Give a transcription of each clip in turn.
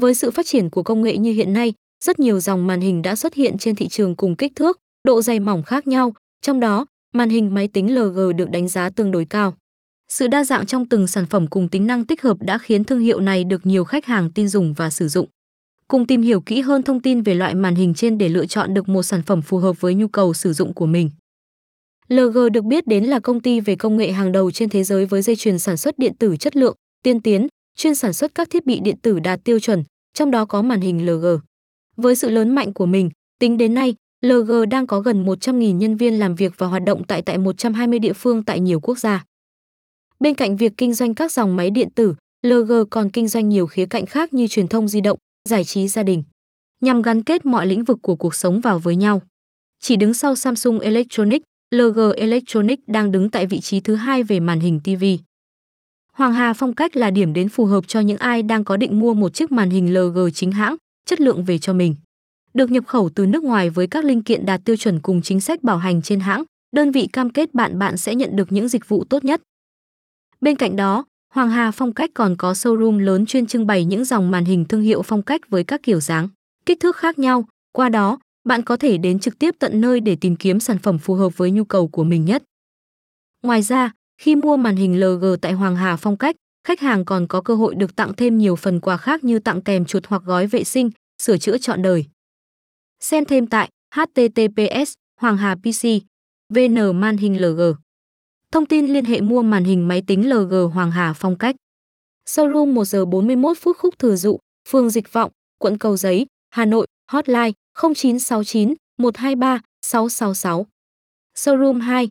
Với sự phát triển của công nghệ như hiện nay, rất nhiều dòng màn hình đã xuất hiện trên thị trường cùng kích thước, độ dày mỏng khác nhau, trong đó, màn hình máy tính LG được đánh giá tương đối cao. Sự đa dạng trong từng sản phẩm cùng tính năng tích hợp đã khiến thương hiệu này được nhiều khách hàng tin dùng và sử dụng. Cùng tìm hiểu kỹ hơn thông tin về loại màn hình trên để lựa chọn được một sản phẩm phù hợp với nhu cầu sử dụng của mình. LG được biết đến là công ty về công nghệ hàng đầu trên thế giới với dây chuyền sản xuất điện tử chất lượng, tiên tiến, chuyên sản xuất các thiết bị điện tử đạt tiêu chuẩn, trong đó có màn hình LG. Với sự lớn mạnh của mình, tính đến nay, LG đang có gần 100.000 nhân viên làm việc và hoạt động tại tại 120 địa phương tại nhiều quốc gia. Bên cạnh việc kinh doanh các dòng máy điện tử, LG còn kinh doanh nhiều khía cạnh khác như truyền thông di động, giải trí gia đình, nhằm gắn kết mọi lĩnh vực của cuộc sống vào với nhau. Chỉ đứng sau Samsung Electronics, LG Electronics đang đứng tại vị trí thứ hai về màn hình TV. Hoàng Hà phong cách là điểm đến phù hợp cho những ai đang có định mua một chiếc màn hình LG chính hãng, chất lượng về cho mình. Được nhập khẩu từ nước ngoài với các linh kiện đạt tiêu chuẩn cùng chính sách bảo hành trên hãng, đơn vị cam kết bạn bạn sẽ nhận được những dịch vụ tốt nhất. Bên cạnh đó, Hoàng Hà Phong cách còn có showroom lớn chuyên trưng bày những dòng màn hình thương hiệu phong cách với các kiểu dáng, kích thước khác nhau. Qua đó, bạn có thể đến trực tiếp tận nơi để tìm kiếm sản phẩm phù hợp với nhu cầu của mình nhất. Ngoài ra, khi mua màn hình LG tại Hoàng Hà Phong cách, khách hàng còn có cơ hội được tặng thêm nhiều phần quà khác như tặng kèm chuột hoặc gói vệ sinh, sửa chữa trọn đời. Xem thêm tại https Hoàng Hà PC VN màn hình LG. Thông tin liên hệ mua màn hình máy tính LG Hoàng Hà phong cách. Showroom 1 giờ 41 phút khúc thừa dụ, phường Dịch Vọng, quận Cầu Giấy, Hà Nội, hotline 0969 123 666. Showroom 2,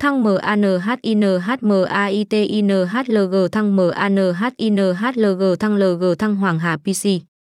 thăng MANHINHMAITINHLG thăng MANHINHLG thăng Hoàng Hà PC